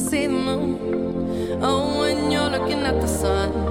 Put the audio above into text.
see the moon. Oh, when you're looking at the sun.